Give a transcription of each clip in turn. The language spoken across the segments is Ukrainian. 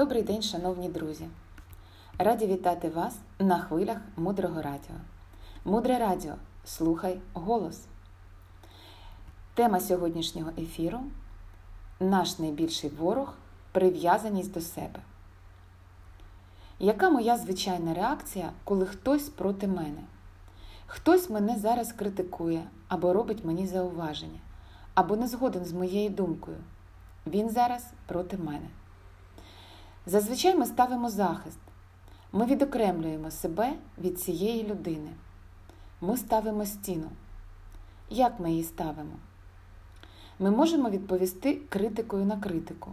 Добрий день, шановні друзі! Раді вітати вас на хвилях мудрого радіо. Мудре радіо. Слухай голос. Тема сьогоднішнього ефіру наш найбільший ворог прив'язаність до себе. Яка моя звичайна реакція, коли хтось проти мене? Хтось мене зараз критикує або робить мені зауваження, або не згоден з моєю думкою. Він зараз проти мене. Зазвичай ми ставимо захист. Ми відокремлюємо себе від цієї людини. Ми ставимо стіну. Як ми її ставимо? Ми можемо відповісти критикою на критику.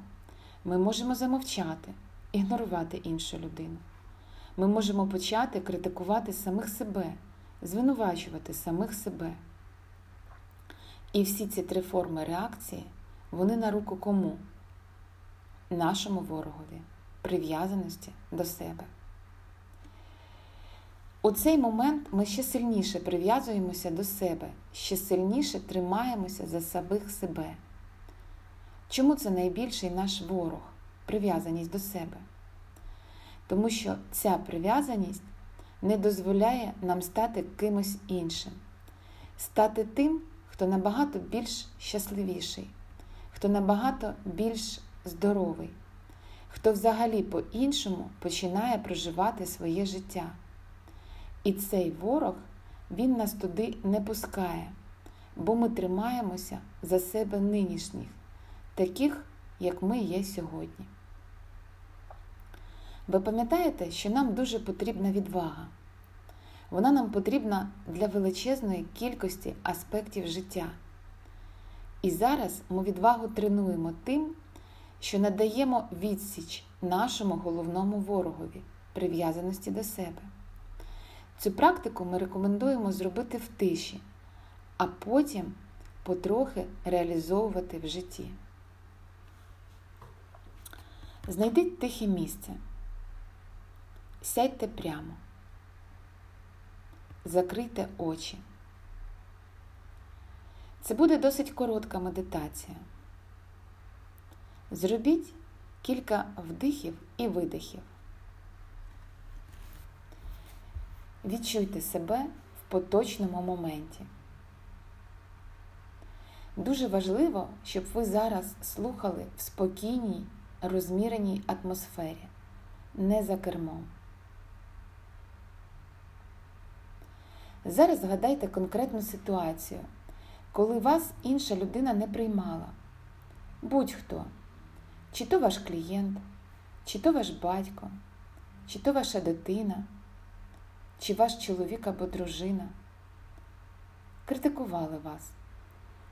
Ми можемо замовчати, ігнорувати іншу людину. Ми можемо почати критикувати самих себе, звинувачувати самих себе. І всі ці три форми реакції, вони на руку кому? Нашому ворогові, прив'язаності до себе. У цей момент ми ще сильніше прив'язуємося до себе, ще сильніше тримаємося за самих себе. Чому це найбільший наш ворог прив'язаність до себе? Тому що ця прив'язаність не дозволяє нам стати кимось іншим, стати тим, хто набагато більш щасливіший, хто набагато більш здоровий, хто взагалі по-іншому починає проживати своє життя. І цей ворог, він нас туди не пускає, бо ми тримаємося за себе нинішніх, таких, як ми є сьогодні. Ви пам'ятаєте, що нам дуже потрібна відвага. Вона нам потрібна для величезної кількості аспектів життя. І зараз ми відвагу тренуємо тим, що надаємо відсіч нашому головному ворогові прив'язаності до себе. Цю практику ми рекомендуємо зробити в тиші, а потім потрохи реалізовувати в житті. Знайдіть тихе місце. Сядьте прямо. Закрийте очі. Це буде досить коротка медитація. Зробіть кілька вдихів і видихів. Відчуйте себе в поточному моменті. Дуже важливо, щоб ви зараз слухали в спокійній, розміреній атмосфері, не за кермом. Зараз згадайте конкретну ситуацію, коли вас інша людина не приймала. Будь-хто, чи то ваш клієнт, чи то ваш батько, чи то ваша дитина, чи ваш чоловік або дружина. Критикували вас,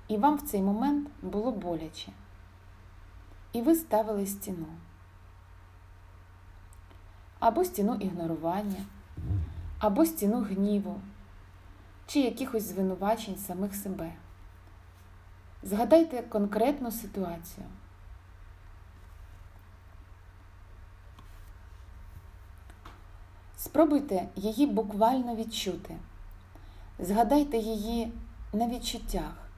і вам в цей момент було боляче. І ви ставили стіну. Або стіну ігнорування, або стіну гніву чи якихось звинувачень самих себе. Згадайте конкретну ситуацію. Спробуйте її буквально відчути. Згадайте її на відчуттях.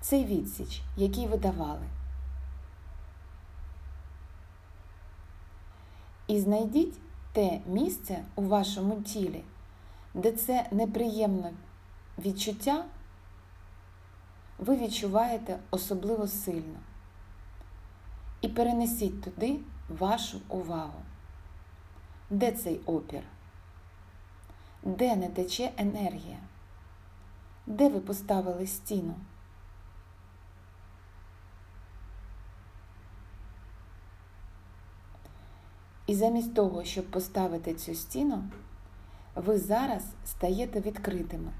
Цей відсіч, який ви давали. І знайдіть те місце у вашому тілі, де це неприємне відчуття ви відчуваєте особливо сильно. І перенесіть туди вашу увагу. Де цей опір? Де не тече енергія? Де ви поставили стіну? І замість того, щоб поставити цю стіну, ви зараз стаєте відкритими.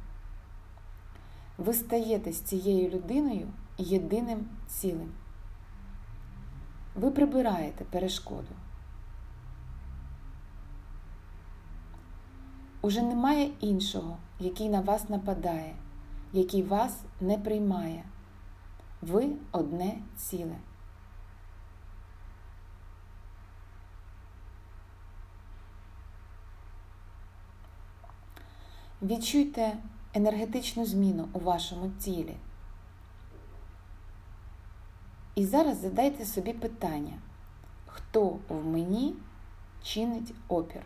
Ви стаєте з цією людиною єдиним цілим. Ви прибираєте перешкоду. Уже немає іншого, який на вас нападає, який вас не приймає. Ви одне ціле. Відчуйте енергетичну зміну у вашому тілі. І зараз задайте собі питання, хто в мені чинить опір.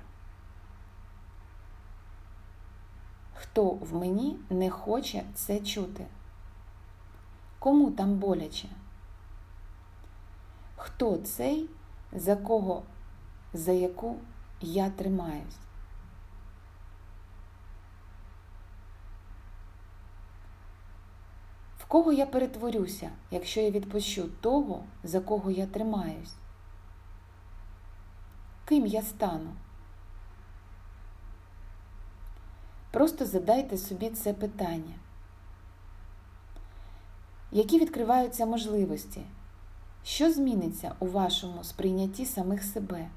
Хто в мені не хоче це чути? Кому там боляче? Хто цей, за кого, за яку я тримаюсь? В кого я перетворюся, якщо я відпущу того, за кого я тримаюсь? Ким я стану? Просто задайте собі це питання. Які відкриваються можливості? Що зміниться у вашому сприйнятті самих себе?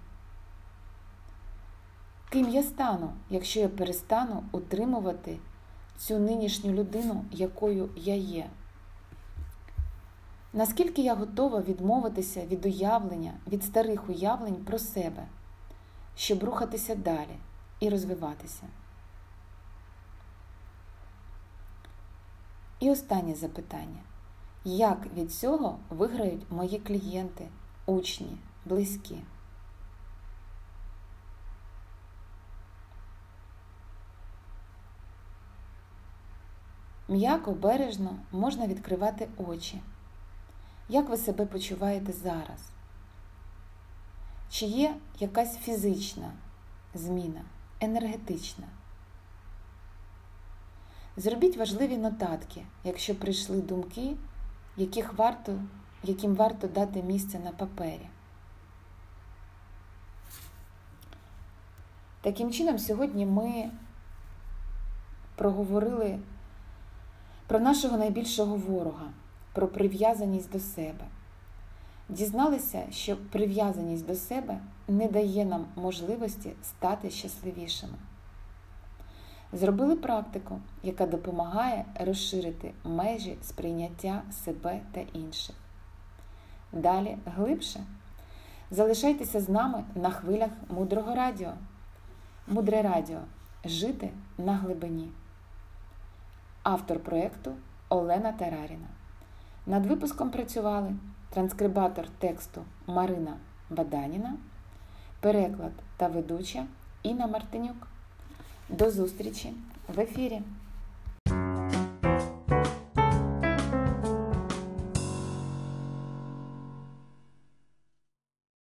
Ким я стану, якщо я перестану утримувати цю нинішню людину, якою я є? Наскільки я готова відмовитися від уявлення, від старих уявлень про себе, щоб рухатися далі і розвиватися? І останнє запитання. Як від цього виграють мої клієнти, учні, близькі? М'яко, бережно можна відкривати очі. Як ви себе почуваєте зараз? Чи є якась фізична зміна, енергетична? Зробіть важливі нотатки, якщо прийшли думки, яких варто, яким варто дати місце на папері. Таким чином, сьогодні ми проговорили про нашого найбільшого ворога, про прив'язаність до себе. Дізналися, що прив'язаність до себе не дає нам можливості стати щасливішими. Зробили практику, яка допомагає розширити межі сприйняття себе та інших. Далі глибше. Залишайтеся з нами на хвилях мудрого радіо. Мудре радіо. Жити на глибині. Автор проєкту Олена Тараріна. Над випуском працювали транскрибатор тексту Марина Баданіна, переклад та ведуча Інна Мартинюк. До зустрічі в ефірі!